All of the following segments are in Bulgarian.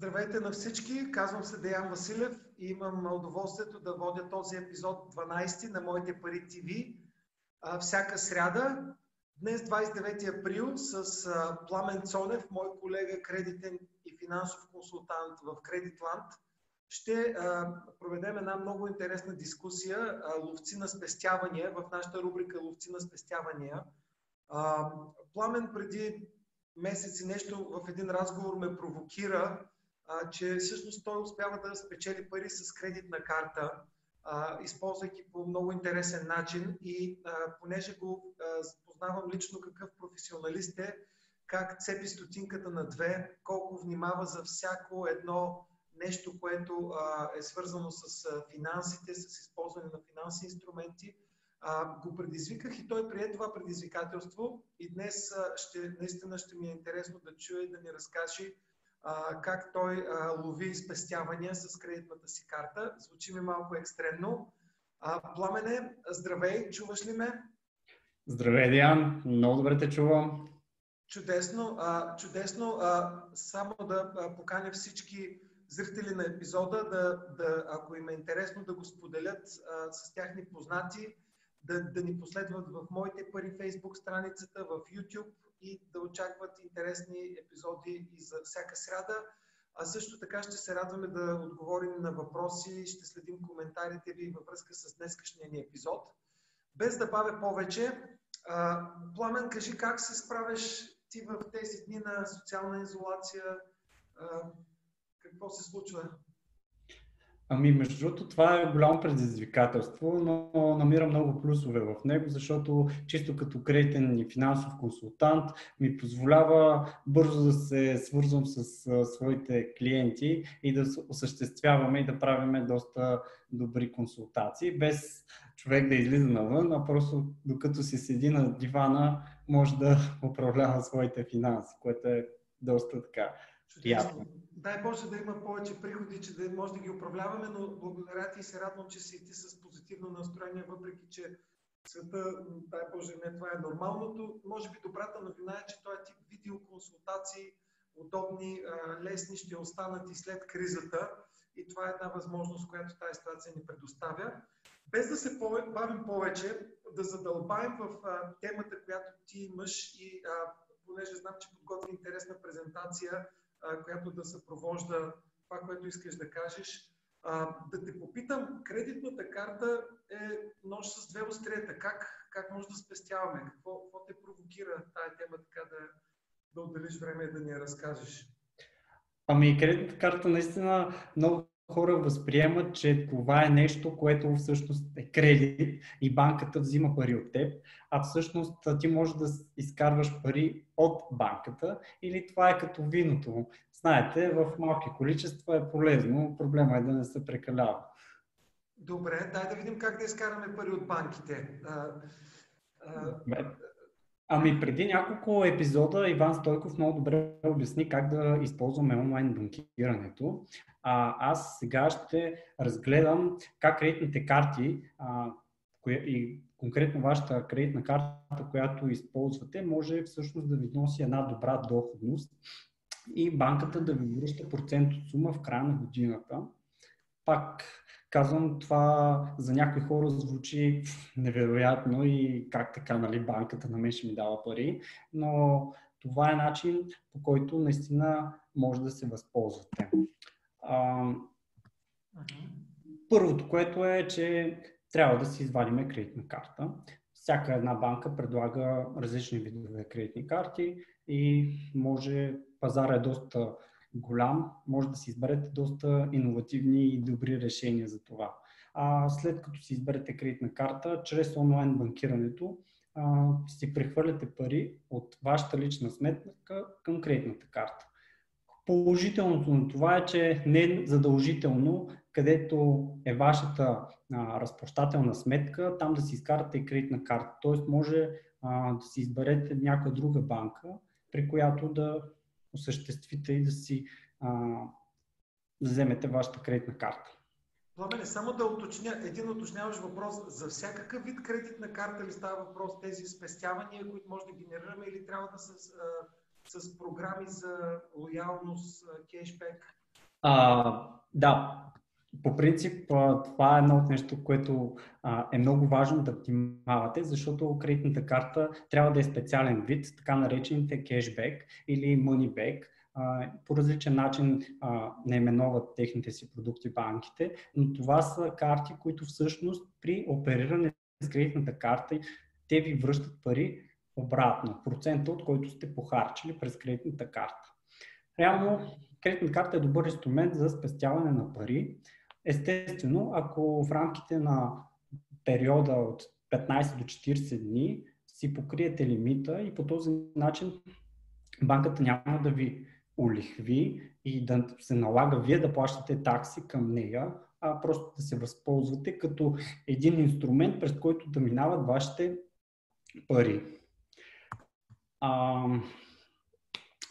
Здравейте на всички, казвам се Деян Василев и имам удоволствието да водя този епизод 12 на Моите пари ТВ всяка сряда. Днес 29 април с Пламен Цонев, мой колега кредитен и финансов консултант в Кредитланд, ще проведем една много интересна дискусия ловци на спестявания в нашата рубрика Ловци на спестявания. Пламен преди месец и нещо в един разговор ме провокира, че всъщност той успява да спечели пари с кредитна карта, използвайки по много интересен начин. И понеже го познавам лично какъв професионалист е, как цепи стотинката на две, колко внимава за всяко едно нещо, което е свързано с финансите, с използване на финанси инструменти, го предизвиках и той прие това предизвикателство. И днес ще, наистина ще ми е интересно да чуе и да ни разкаже а, как той а, лови спестявания с кредитната си карта. Звучи ми малко екстремно. А, Пламене, здравей, чуваш ли ме? Здравей, Диан, много добре те чувам. Чудесно, а, чудесно. А, само да поканя всички зрители на епизода, да, да, ако им е интересно, да го споделят а, с тяхни познати, да, да ни последват в моите пари Facebook страницата, в YouTube и да очакват интересни епизоди и за всяка сряда. А също така ще се радваме да отговорим на въпроси, ще следим коментарите ви във връзка с днескашния ни епизод. Без да бавя повече, Пламен, кажи как се справяш ти в тези дни на социална изолация? Какво се случва? Ами, между другото, това е голямо предизвикателство, но намирам много плюсове в него, защото чисто като кредитен и финансов консултант ми позволява бързо да се свързвам с своите клиенти и да осъществяваме и да правиме доста добри консултации, без човек да излиза навън, а просто докато си седи на дивана, може да управлява своите финанси, което е доста така приятно дай Боже да има повече приходи, че да може да ги управляваме, но благодаря ти и се радвам, че си ти с позитивно настроение, въпреки че света, дай Боже, не това е нормалното. Може би добрата новина е, че този тип видеоконсултации, удобни, лесни, ще останат и след кризата. И това е една възможност, която тази ситуация ни предоставя. Без да се бавим повече, да задълбаем в темата, която ти имаш и понеже знам, че подготви интересна презентация, която да съпровожда това, което искаш да кажеш. А, да те попитам, кредитната карта е нож с две острията. Как, как може да спестяваме? Какво, какво те провокира тая тема така да, да отделиш време и да ни я разкажеш? Ами, кредитната карта наистина много хора възприемат, че това е нещо, което всъщност е кредит и банката взима пари от теб, а всъщност ти можеш да изкарваш пари от банката или това е като виното. Знаете, в малки количества е полезно, проблема е да не се прекалява. Добре, дай да видим как да изкараме пари от банките. А, а... Ами преди няколко епизода Иван Стойков много добре обясни как да използваме онлайн банкирането. А, аз сега ще разгледам как кредитните карти а, коя, и конкретно вашата кредитна карта, която използвате, може всъщност да ви носи една добра доходност и банката да ви връща процент от сума в края на годината. Пак казвам, това за някои хора звучи невероятно и как така, нали, банката на мен ще ми дава пари, но това е начин по който наистина може да се възползвате. А, първото, което е, че трябва да си извадиме кредитна карта. Всяка една банка предлага различни видове кредитни карти и може, пазара е доста голям, може да си изберете доста иновативни и добри решения за това. А след като си изберете кредитна карта, чрез онлайн банкирането а, си прехвърляте пари от вашата лична сметка към кредитната карта. Положителното на това е, че не е задължително, където е вашата а, разплащателна сметка, там да си изкарате и кредитна карта. Тоест може а, да си изберете някоя друга банка, при която да осъществите и да си а, да вземете вашата кредитна карта. Пламене, само да уточня, един уточняващ въпрос. За всякакъв вид кредитна карта ли става въпрос тези спестявания, които може да генерираме или трябва да са с, с програми за лоялност, кешбек? А, да, по принцип, това е едно от нещо, което е много важно да внимавате, защото кредитната карта трябва да е специален вид, така наречените кешбек или moneyback. По различен начин наименуват техните си продукти банките, но това са карти, които всъщност при опериране с кредитната карта те ви връщат пари обратно, процента от който сте похарчили през кредитната карта. Реално, кредитната карта е добър инструмент за спестяване на пари, Естествено, ако в рамките на периода от 15 до 40 дни си покриете лимита и по този начин банката няма да ви улихви и да се налага вие да плащате такси към нея, а просто да се възползвате като един инструмент, през който да минават вашите пари. А,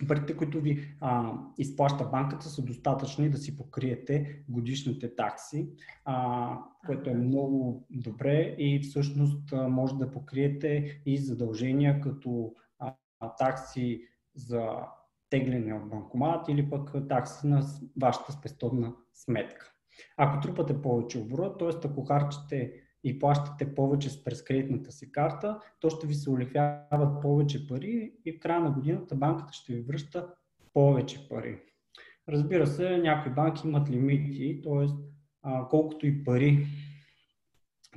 парите, които ви а, изплаща банката, са достатъчни да си покриете годишните такси, а, което е много добре и всъщност а, може да покриете и задължения като а, такси за тегляне от банкомат или пък такси на вашата спестовна сметка. Ако трупате повече оборот, т.е. ако харчите и плащате повече през кредитната си карта, то ще ви се улихвяват повече пари и в края на годината банката ще ви връща повече пари. Разбира се, някои банки имат лимити, т.е. колкото и пари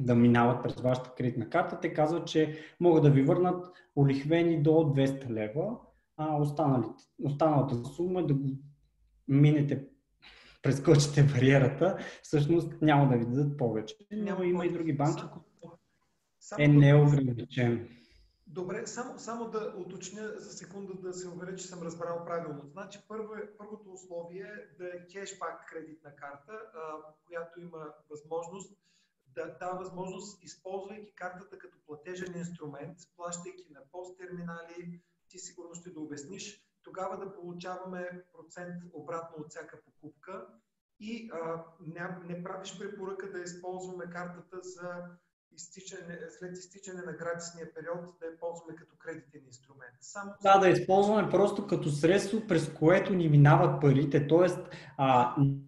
да минават през вашата кредитна карта, те казват, че могат да ви върнат улихвени до 200 лева, а останалата сума е да го минете прескочите бариерата, всъщност няма да ви дадат повече. Но няма има и други банки, които е неограничен. Добре, само, само да уточня за секунда да се уверя, че съм разбрал правилно. Значи първо, първото условие е да е кешбак кредитна карта, а, която има възможност да дава възможност, използвайки картата като платежен инструмент, плащайки на пост терминали, ти сигурно ще да обясниш, тогава да получаваме процент обратно от всяка покупка и а, не, не правиш препоръка да използваме картата за изтичане, след изтичане на гратисния период да я ползваме като кредитен инструмент. Само... Да, да използваме просто като средство, през което ни минават парите, т.е.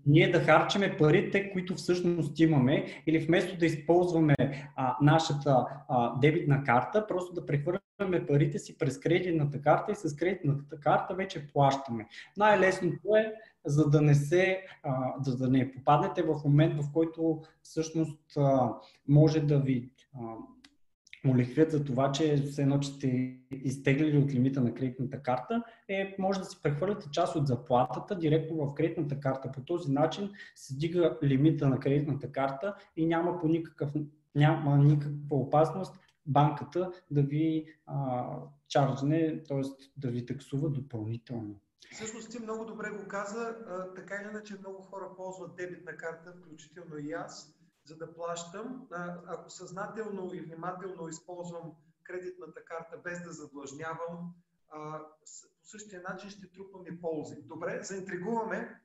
ние да харчиме парите, които всъщност имаме, или вместо да използваме а, нашата а, дебитна карта, просто да прехвърляме парите си през кредитната карта и с кредитната карта вече плащаме. Най-лесното е за да не се, а, да не попаднете в момент, в който всъщност а, може да ви а, за това, че все едно, че сте изтеглили от лимита на кредитната карта, е, може да си прехвърляте част от заплатата директно в кредитната карта. По този начин се дига лимита на кредитната карта и няма по никакъв, няма никаква опасност банката да ви а, чарджне, т.е. да ви таксува допълнително. Всъщност ти много добре го каза. А, така или иначе много хора ползват дебитна карта, включително и аз, за да плащам. А, ако съзнателно и внимателно използвам кредитната карта без да задлъжнявам, а, по същия начин ще трупам и ползи. Добре, заинтригуваме.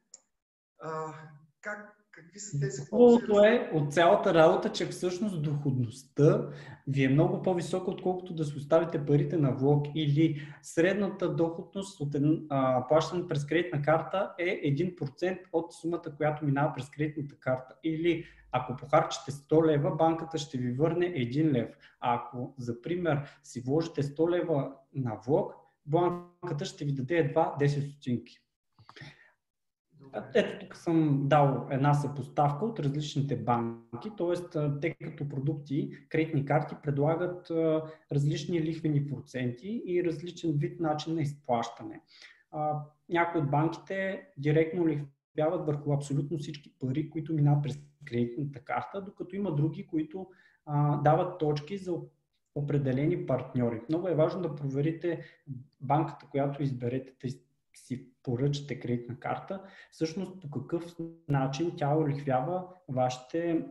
А, как, Какви са тези Хубавото е от цялата работа, че всъщност доходността ви е много по-висока, отколкото да си оставите парите на влог или средната доходност от а, плащане през кредитна карта е 1% от сумата, която минава през кредитната карта. Или ако похарчите 100 лева, банката ще ви върне 1 лев. А ако, за пример, си вложите 100 лева на влог, банката ще ви даде едва 10 стотинки. Ето тук съм дал една съпоставка от различните банки, т.е. те като продукти, кредитни карти предлагат различни лихвени проценти и различен вид начин на изплащане. Някои от банките директно лихвяват върху абсолютно всички пари, които минават през кредитната карта, докато има други, които дават точки за определени партньори. Много е важно да проверите банката, която изберете си поръчате кредитна карта, всъщност по какъв начин тя улихвява вашите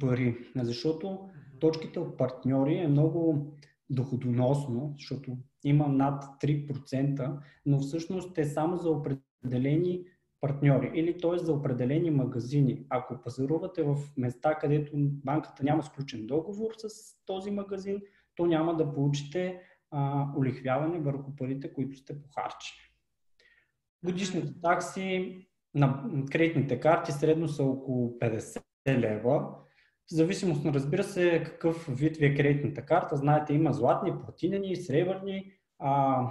пари. Защото точките от партньори е много доходоносно, защото има над 3%, но всъщност е само за определени партньори или т.е. за определени магазини. Ако пазарувате в места, където банката няма сключен договор с този магазин, то няма да получите а, улихвяване върху парите, които сте похарчили. Годишните такси на кредитните карти средно са около 50 лева. В зависимост на разбира се какъв вид ви е кредитната карта. Знаете, има златни, платинени, сребърни. А,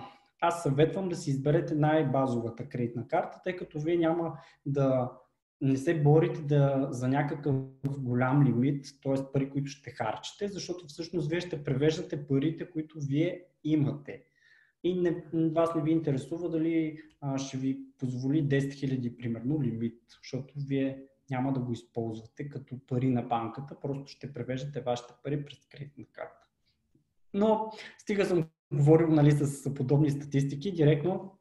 аз съветвам да си изберете най-базовата кредитна карта, тъй като вие няма да не се борите да, за някакъв голям лимит, т.е. пари, които ще харчите, защото всъщност вие ще превеждате парите, които вие имате. И не, вас не ви интересува дали а, ще ви позволи 10 000 примерно лимит, защото вие няма да го използвате като пари на банката, просто ще превеждате вашите пари през кредитна карта. Но стига съм говорил нали, с подобни статистики, директно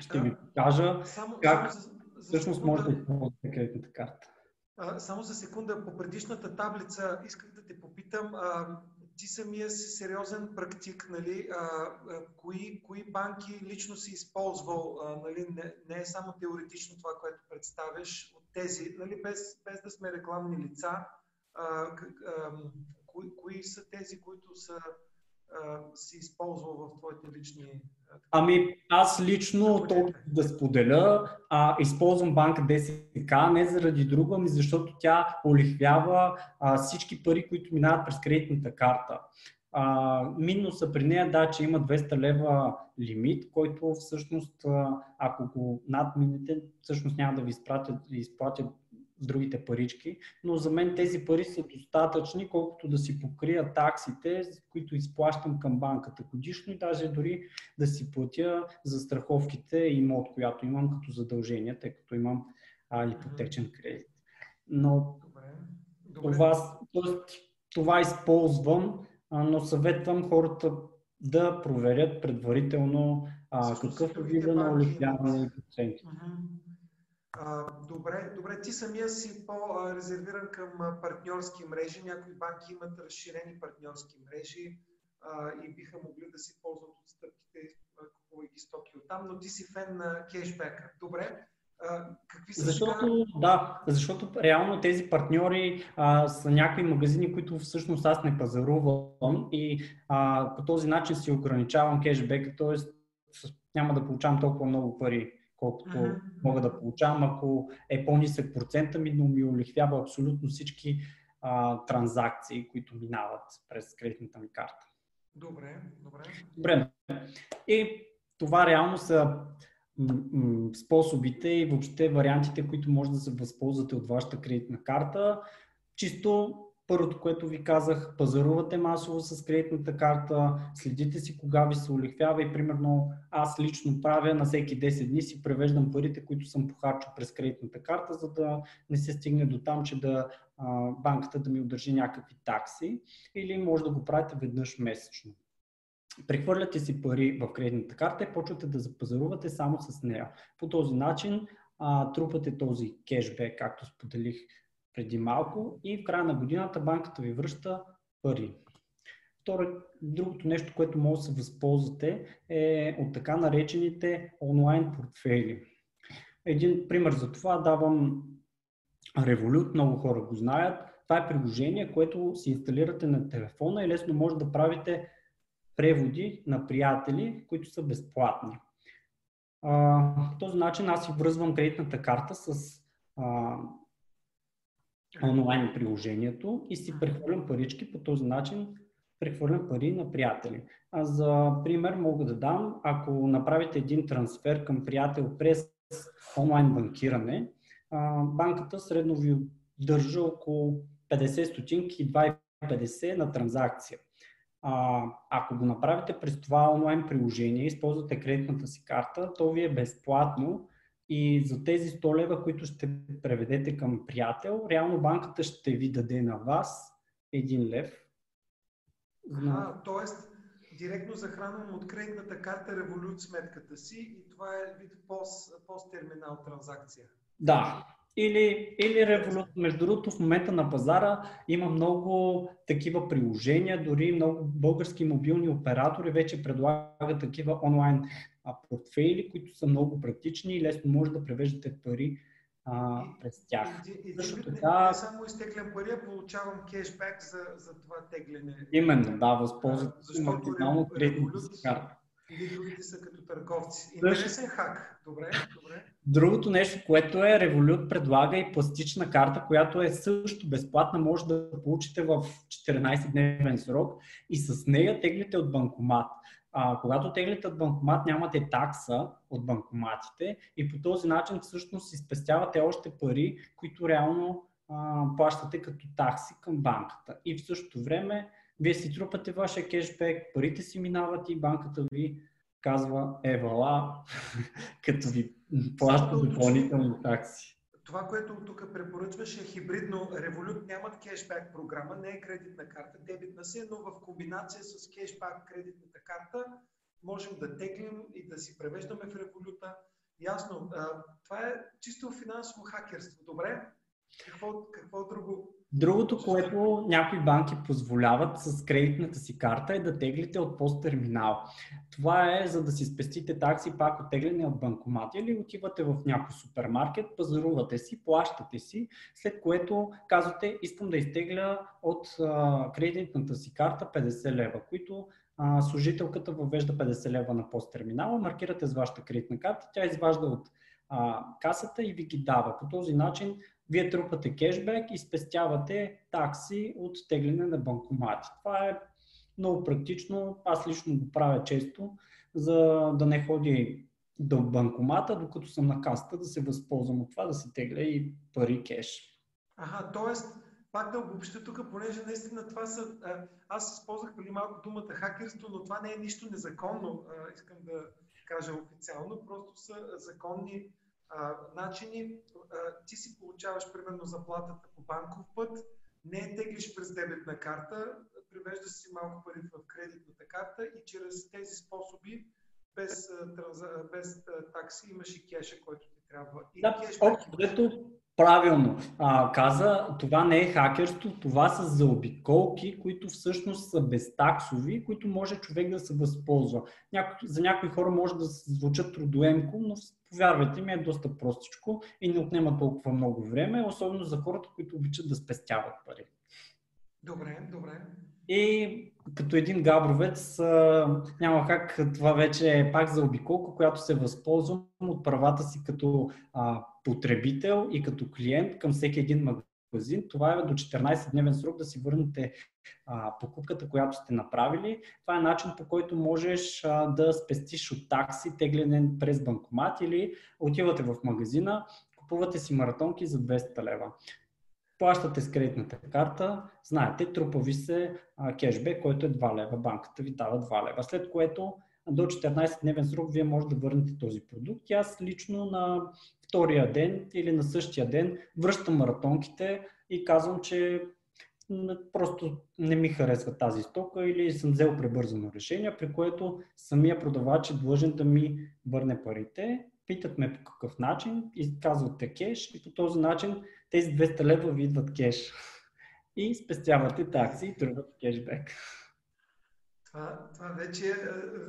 ще ви покажа само, как само за, всъщност секунда, може да използвате кредитната карта. А, само за секунда, по предишната таблица исках да те попитам, а, ти самия си сериозен практик, нали, а, а, кои, кои банки лично си използвал, а, нали, не, не е само теоретично това, което представяш от тези, нали, без, без да сме рекламни лица, а, а, кои, кои са тези, които са си използвал в твоите лични... Ами аз лично толкова да споделя, а, използвам банка ДСК не заради друго, ами защото тя олихвява а, всички пари, които минават през кредитната карта. А, минуса при нея, да, че има 200 лева лимит, който всъщност, ако го надминете, всъщност няма да ви изпратят, изплатят другите парички, но за мен тези пари са достатъчни, колкото да си покрия таксите, които изплащам към банката годишно и даже дори да си платя за страховките и имот, която имам като задължение, тъй като имам а, ипотечен кредит. Но Добре. Добре. Това, тоест, това използвам, а, но съветвам хората да проверят предварително а, какъв е вида на улесняване и проценти. Uh-huh. Добре, добре, ти самия си по-резервиран към партньорски мрежи. Някои банки имат разширени партньорски мрежи и биха могли да си ползват от стъпките, купувайки стоки от там, но ти си фен на кешбека. Добре, какви са защото, сега? да, защото реално тези партньори а, са някои магазини, които всъщност аз не пазарувам и а, по този начин си ограничавам кешбека, т.е. няма да получавам толкова много пари колкото uh-huh. мога да получавам, ако е по-нисък процента ми, но ми улихвява абсолютно всички а, транзакции, които минават през кредитната ми карта. Добре, добре. Добре. И това реално са способите и въобще вариантите, които може да се възползвате от вашата кредитна карта. Чисто Първото, което ви казах, пазарувате масово с кредитната карта, следите си кога ви се улихвява и примерно аз лично правя на всеки 10 дни си превеждам парите, които съм похарчил през кредитната карта, за да не се стигне до там, че да, а, банката да ми удържи някакви такси или може да го правите веднъж месечно. Прехвърляте си пари в кредитната карта и почвате да запазарувате само с нея. По този начин а, трупате този кешбек, както споделих преди малко и в края на годината банката ви връща пари. Второ, другото нещо, което може да се възползвате е от така наречените онлайн портфейли. Един пример за това давам Revolut, много хора го знаят. Това е приложение, което си инсталирате на телефона и лесно може да правите преводи на приятели, които са безплатни. по този начин аз си връзвам кредитната карта с онлайн приложението и си прехвърлям парички по този начин прехвърлям пари на приятели. А за пример мога да дам, ако направите един трансфер към приятел през онлайн банкиране, банката средно ви държа около 50 стотинки и 2,50 на транзакция. А, ако го направите през това онлайн приложение, използвате кредитната си карта, то ви е безплатно и за тези 100 лева, които ще преведете към приятел, реално банката ще ви даде на вас 1 лев. А, т.е. директно захранвам от кредитната карта револют сметката си и това е вид пост, пост-терминал транзакция. Да, или, или Revolut. Между другото, в момента на пазара има много такива приложения, дори много български мобилни оператори вече предлагат такива онлайн портфейли, които са много практични и лесно може да превеждате пари а, през тях. И, и, Също така... Не само изтеглям пари, а получавам кешбек за, за това тегляне. Именно, да, възползвате да, максимално кредитната си карта. Или другите са като търговци. Интересен хак. Добре, добре. Другото нещо, което е, Revolut предлага и пластична карта, която е също безплатна, може да получите в 14-дневен срок и с нея теглите от банкомат. А, когато теглите от банкомат, нямате такса от банкоматите и по този начин всъщност си спестявате още пари, които реално а, плащате като такси към банката. И в същото време вие си трупате вашия кешбек, парите си минават и банката ви казва евала, като ви плаща допълнителни такси. Това, което тук препоръчваш е хибридно. Revolut нямат кешбек програма, не е кредитна карта, дебитна си, но в комбинация с кешбак кредитната карта можем да теглим и да си превеждаме в Revolut. Ясно. Това е чисто финансово хакерство. Добре? Какво, какво друго? Другото, което някои банки позволяват с кредитната си карта е да теглите от посттерминал. Това е за да си спестите такси пак от тегляне от банкомати или отивате в някой супермаркет, пазарувате си, плащате си, след което казвате искам да изтегля от кредитната си карта 50 лева, които служителката въвежда 50 лева на посттерминала, маркирате с вашата кредитна карта, тя изважда от касата и ви ги дава. По този начин вие трупате кешбек и спестявате такси от тегляне на банкомати. Това е много практично. Аз лично го правя често, за да не ходи до банкомата, докато съм на каста, да се възползвам от това, да се тегля и пари кеш. Ага, т.е. пак да обобща тук, понеже наистина това са... Аз използвах преди малко думата хакерство, но това не е нищо незаконно, искам да кажа официално, просто са законни а, начини. А, ти си получаваш примерно заплатата по банков път, не е теглиш през дебетна карта, превеждаш си малко пари в кредитната карта и чрез тези способи без, без такси имаш и кеша, който ти трябва. И да, общо, Правилно. А, каза, това не е хакерство, това са заобиколки, които всъщност са безтаксови, които може човек да се възползва. Няко, за някои хора може да звучат трудоемко, но повярвайте ми е доста простичко и не отнема толкова много време, особено за хората, които обичат да спестяват пари. Добре, добре. И като един габровец няма как това вече е пак за обиколка, която се възползвам от правата си като а, потребител и като клиент към всеки един магазин. Това е до 14-дневен срок да си върнете а, покупката, която сте направили. Това е начин по който можеш а, да спестиш от такси, тегляне през банкомат или отивате в магазина, купувате си маратонки за 200 лева плащате с кредитната карта, знаете, трупа ви се а, кешбек, който е 2 лева, банката ви дава 2 лева, след което до 14-дневен срок вие може да върнете този продукт. И аз лично на втория ден или на същия ден връщам маратонките и казвам, че просто не ми харесва тази стока или съм взел пребързано решение, при което самия продавач е длъжен да ми върне парите. Питат ме по какъв начин и казвате кеш и по този начин тези 200 лева ви идват кеш и спестявате такси и тръгват кешбек. Това, това вече е, е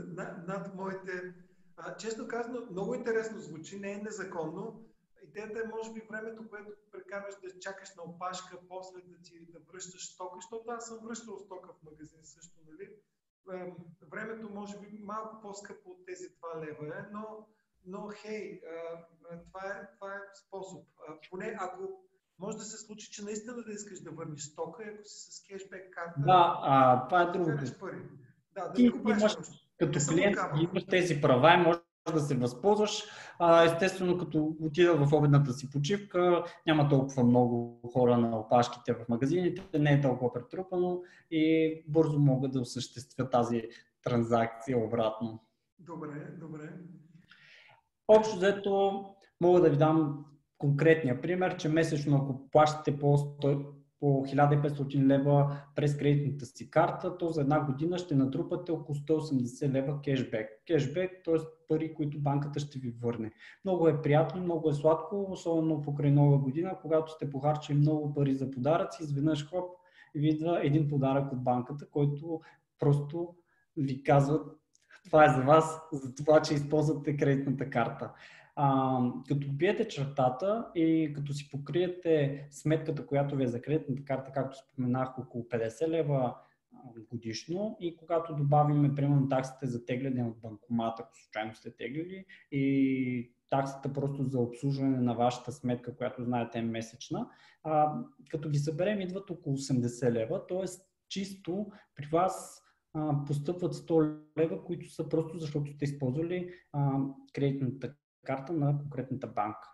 над, над моите... А, честно казано, много интересно звучи, не е незаконно. Идеята е, може би, времето, което прекарваш да чакаш на опашка, после да ти да връщаш стока, защото аз съм връщал стока в магазин също, нали? Времето може би малко по-скъпо от тези 2 лева е, но, но хей, това е, това е способ. Поне ако може да се случи, че наистина да искаш да върнеш стока, ако си с кешбек карта. Да, а, това е друго. Да, да ти имаш, като клиент имаш тези права и можеш да се възползваш. А, естествено, като отида в обедната си почивка, няма толкова много хора на опашките в магазините, не е толкова претрупано и бързо могат да осъществят тази транзакция обратно. Добре, добре. Общо взето мога да ви дам конкретния пример, че месечно ако плащате по, 100, по 1500 лева през кредитната си карта, то за една година ще натрупате около 180 лева кешбек. Кешбек, т.е. пари, които банката ще ви върне. Много е приятно, много е сладко, особено покрай нова година, когато сте похарчили много пари за подаръци, изведнъж хоп, ви идва един подарък от банката, който просто ви казва това е за вас, за това, че използвате кредитната карта. А, като биете чертата и като си покриете сметката, която ви е за кредитната карта, както споменах, около 50 лева годишно и когато добавиме, примерно, таксите за тегляне от банкомата, ако случайно сте теглили и таксата просто за обслужване на вашата сметка, която знаете е месечна, а, като ги съберем идват около 80 лева, т.е. чисто при вас а, постъпват 100 лева, които са просто защото сте използвали а, кредитната карта на конкретната банка.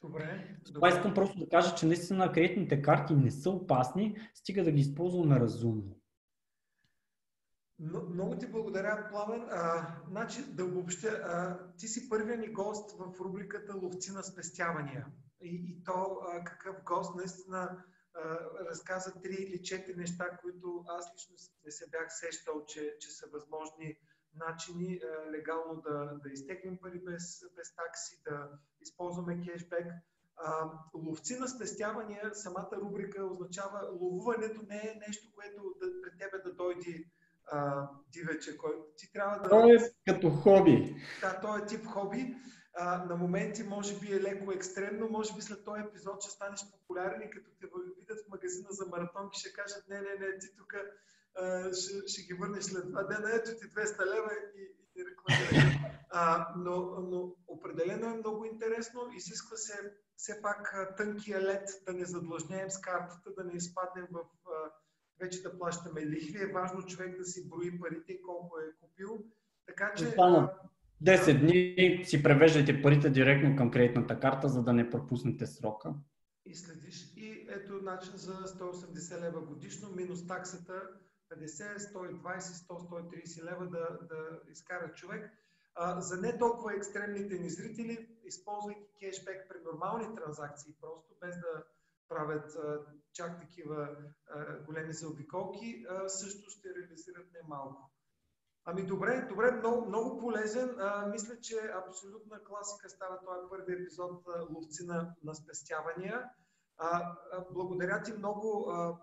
Добре. Това искам просто да кажа, че наистина кредитните карти не са опасни, стига да ги използваме разумно. Но, много ти благодаря, Пламен. А, значи, да обобщя, а, ти си първият ни гост в рубриката Ловци на спестявания. И, и то а, какъв гост наистина а, разказа три или четири неща, които аз лично не се бях сещал, че, че са възможни начини а, легално да, да изтеглим пари без, без такси, да използваме кешбек. А, ловци на спестявания, самата рубрика означава ловуването не е нещо, което да, пред тебе да дойде а, дивече, който ти трябва да... То е като хоби. Да, то е тип хоби. А, на моменти може би е леко екстремно, може би след този епизод ще станеш популярен и като те видят в магазина за маратонки ще кажат не, не, не, ти тук ще, ще ги върнеш след два дена, ето ти 200 лева и, и рекламирай. А, но, но определено е много интересно, изисква се все пак тънкия лед да не задлъжнеем с картата, да не изпаднем в вече да плащаме лихви. Е важно човек да си брои парите и колко е купил. Така че... Остана 10 дни си превеждайте парите директно към кредитната карта, за да не пропуснете срока. И следиш. И ето начин за 180 лева годишно, минус таксата 50, 120, 100, 130 лева да, да изкара човек. А, за не толкова екстремните ни зрители, използвайки кешбек при нормални транзакции, просто без да правят а, чак такива а, големи заобиколки, а, също ще реализират немалко. Ами добре, добре, много, много полезен. А, мисля, че абсолютна класика става този първи епизод а, Ловци на, на спестявания. А, а, благодаря ти много, а,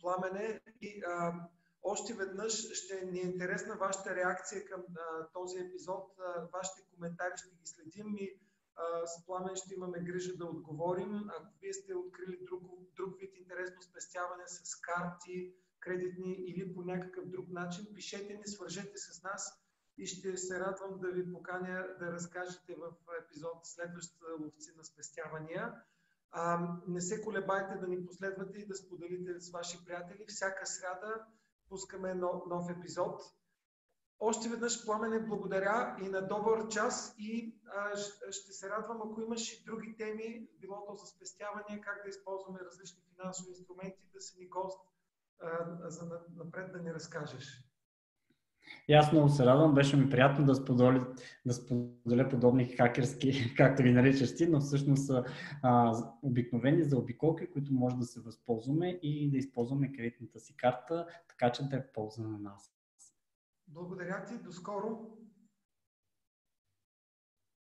Пламене. И а, още веднъж ще ни е интересна вашата реакция към а, този епизод. А, вашите коментари ще ги следим и с Пламен ще имаме грижа да отговорим. Ако вие сте открили друг, друг вид интересно спестяване с карти, кредитни или по някакъв друг начин, пишете ни, свържете с нас и ще се радвам да ви поканя да разкажете в епизод следващата ловци на спестявания. А, не се колебайте да ни последвате и да споделите с ваши приятели. Всяка сряда пускаме нов, нов епизод. Още веднъж пламене благодаря и на добър час и а, ще се радвам, ако имаш и други теми, било то за спестяване, как да използваме различни финансови инструменти, да си ни гост, а, за напред да ни разкажеш. И аз много се радвам, беше ми приятно да споделя, да споделя подобни хакерски, както ги наричаш ти, но всъщност са обикновени за обиколки, които може да се възползваме и да използваме кредитната си карта, така че да е полза на нас. Благодаря ти, до скоро!